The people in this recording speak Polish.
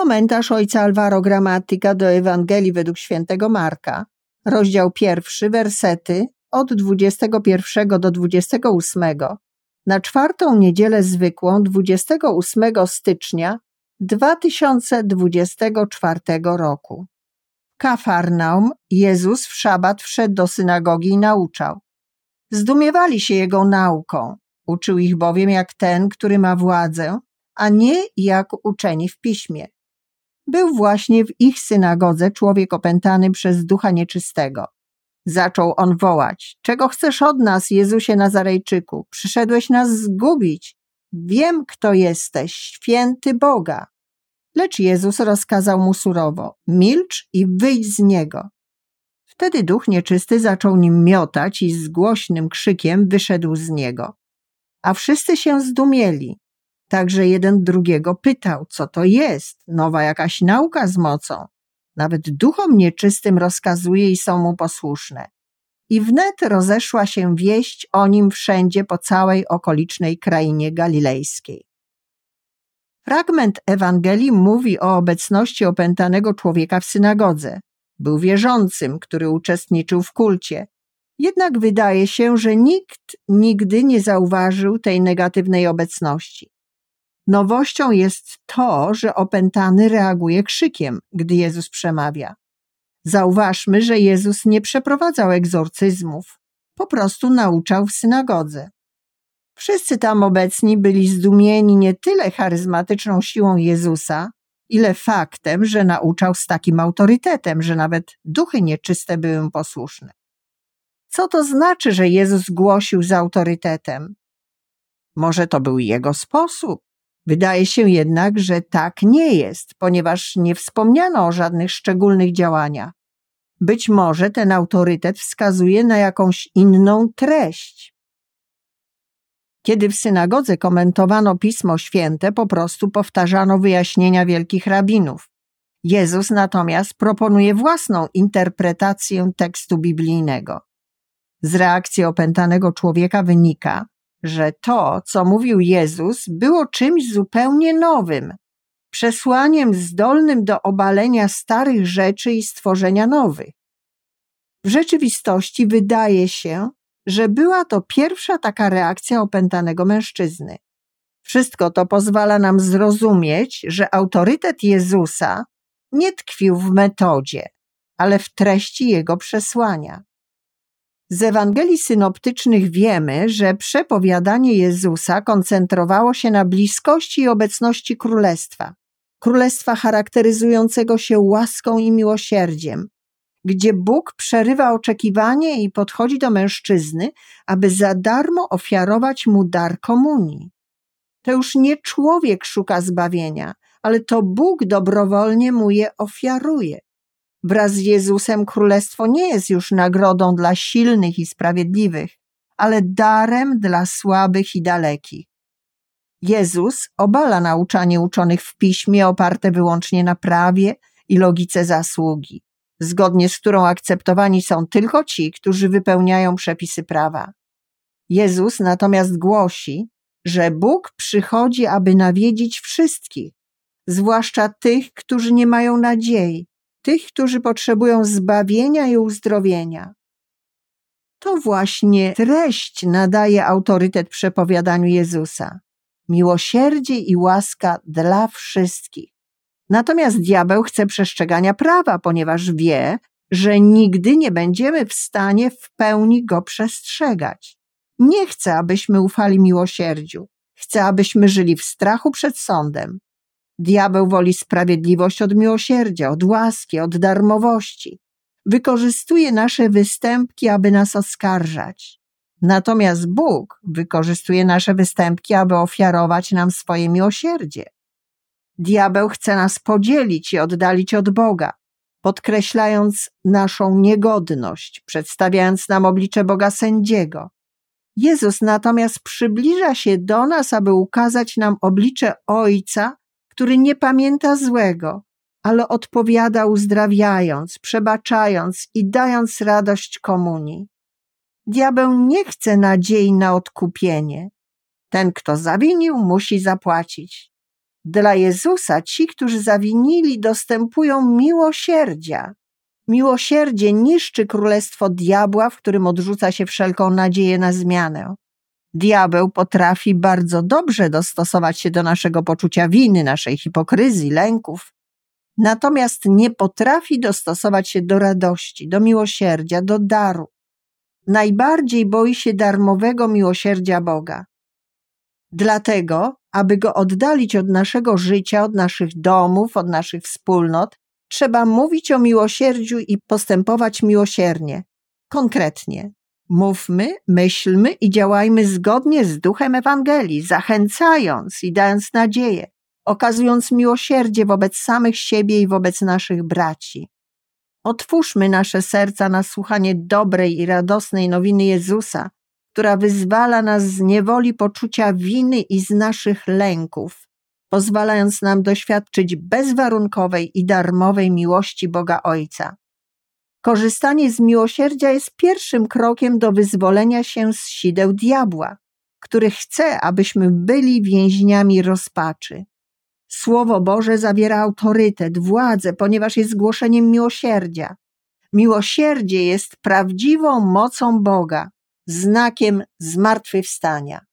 Komentarz ojca Alvaro Gramatyka do Ewangelii według świętego Marka, rozdział pierwszy, wersety od 21 do 28, na czwartą niedzielę zwykłą 28 stycznia 2024 roku. Kafarnaum Jezus w szabat wszedł do synagogi i nauczał. Zdumiewali się jego nauką. Uczył ich bowiem jak ten, który ma władzę, a nie jak uczeni w piśmie. Był właśnie w ich synagodze człowiek opętany przez ducha nieczystego. Zaczął on wołać: Czego chcesz od nas, Jezusie Nazarejczyku? Przyszedłeś nas zgubić. Wiem, kto jesteś, święty Boga. Lecz Jezus rozkazał mu surowo: Milcz i wyjdź z niego. Wtedy duch nieczysty zaczął nim miotać i z głośnym krzykiem wyszedł z niego. A wszyscy się zdumieli. Także jeden drugiego pytał, co to jest, nowa jakaś nauka z mocą. Nawet duchom nieczystym rozkazuje i są mu posłuszne. I wnet rozeszła się wieść o nim wszędzie po całej okolicznej krainie galilejskiej. Fragment Ewangelii mówi o obecności opętanego człowieka w synagodze. Był wierzącym, który uczestniczył w kulcie. Jednak wydaje się, że nikt nigdy nie zauważył tej negatywnej obecności. Nowością jest to, że opętany reaguje krzykiem, gdy Jezus przemawia. Zauważmy, że Jezus nie przeprowadzał egzorcyzmów, po prostu nauczał w synagodze. Wszyscy tam obecni byli zdumieni nie tyle charyzmatyczną siłą Jezusa, ile faktem, że nauczał z takim autorytetem, że nawet duchy nieczyste były mu posłuszne. Co to znaczy, że Jezus głosił z autorytetem? Może to był jego sposób? Wydaje się jednak, że tak nie jest, ponieważ nie wspomniano o żadnych szczególnych działaniach. Być może ten autorytet wskazuje na jakąś inną treść. Kiedy w synagodze komentowano Pismo Święte, po prostu powtarzano wyjaśnienia wielkich rabinów. Jezus natomiast proponuje własną interpretację tekstu biblijnego. Z reakcji opętanego człowieka wynika, że to, co mówił Jezus, było czymś zupełnie nowym, przesłaniem zdolnym do obalenia starych rzeczy i stworzenia nowych. W rzeczywistości wydaje się, że była to pierwsza taka reakcja opętanego mężczyzny. Wszystko to pozwala nam zrozumieć, że autorytet Jezusa nie tkwił w metodzie, ale w treści jego przesłania. Z Ewangelii synoptycznych wiemy, że przepowiadanie Jezusa koncentrowało się na bliskości i obecności królestwa. Królestwa charakteryzującego się łaską i miłosierdziem, gdzie Bóg przerywa oczekiwanie i podchodzi do mężczyzny, aby za darmo ofiarować mu dar komunii. To już nie człowiek szuka zbawienia, ale to Bóg dobrowolnie mu je ofiaruje. Wraz z Jezusem królestwo nie jest już nagrodą dla silnych i sprawiedliwych, ale darem dla słabych i dalekich. Jezus obala nauczanie uczonych w piśmie oparte wyłącznie na prawie i logice zasługi, zgodnie z którą akceptowani są tylko ci, którzy wypełniają przepisy prawa. Jezus natomiast głosi, że Bóg przychodzi, aby nawiedzić wszystkich, zwłaszcza tych, którzy nie mają nadziei, tych, którzy potrzebują zbawienia i uzdrowienia. To właśnie treść nadaje autorytet przepowiadaniu Jezusa. Miłosierdzie i łaska dla wszystkich. Natomiast diabeł chce przestrzegania prawa, ponieważ wie, że nigdy nie będziemy w stanie w pełni go przestrzegać. Nie chce, abyśmy ufali miłosierdziu. Chce, abyśmy żyli w strachu przed sądem. Diabeł woli sprawiedliwość od miłosierdzia, od łaski, od darmowości. Wykorzystuje nasze występki, aby nas oskarżać. Natomiast Bóg wykorzystuje nasze występki, aby ofiarować nam swoje miłosierdzie. Diabeł chce nas podzielić i oddalić od Boga, podkreślając naszą niegodność, przedstawiając nam oblicze Boga sędziego. Jezus natomiast przybliża się do nas, aby ukazać nam oblicze Ojca, który nie pamięta złego, ale odpowiada uzdrawiając, przebaczając i dając radość komunii. Diabeł nie chce nadziei na odkupienie. Ten, kto zawinił, musi zapłacić. Dla Jezusa ci, którzy zawinili, dostępują miłosierdzia. Miłosierdzie niszczy królestwo diabła, w którym odrzuca się wszelką nadzieję na zmianę. Diabeł potrafi bardzo dobrze dostosować się do naszego poczucia winy, naszej hipokryzji, lęków. Natomiast nie potrafi dostosować się do radości, do miłosierdzia, do daru. Najbardziej boi się darmowego miłosierdzia Boga. Dlatego, aby go oddalić od naszego życia, od naszych domów, od naszych wspólnot, trzeba mówić o miłosierdziu i postępować miłosiernie, konkretnie. Mówmy, myślmy i działajmy zgodnie z duchem Ewangelii, zachęcając i dając nadzieję, okazując miłosierdzie wobec samych siebie i wobec naszych braci. Otwórzmy nasze serca na słuchanie dobrej i radosnej nowiny Jezusa, która wyzwala nas z niewoli poczucia winy i z naszych lęków, pozwalając nam doświadczyć bezwarunkowej i darmowej miłości Boga Ojca. Korzystanie z miłosierdzia jest pierwszym krokiem do wyzwolenia się z sideł diabła, który chce, abyśmy byli więźniami rozpaczy. Słowo Boże zawiera autorytet, władzę, ponieważ jest głoszeniem miłosierdzia. Miłosierdzie jest prawdziwą mocą Boga, znakiem zmartwychwstania.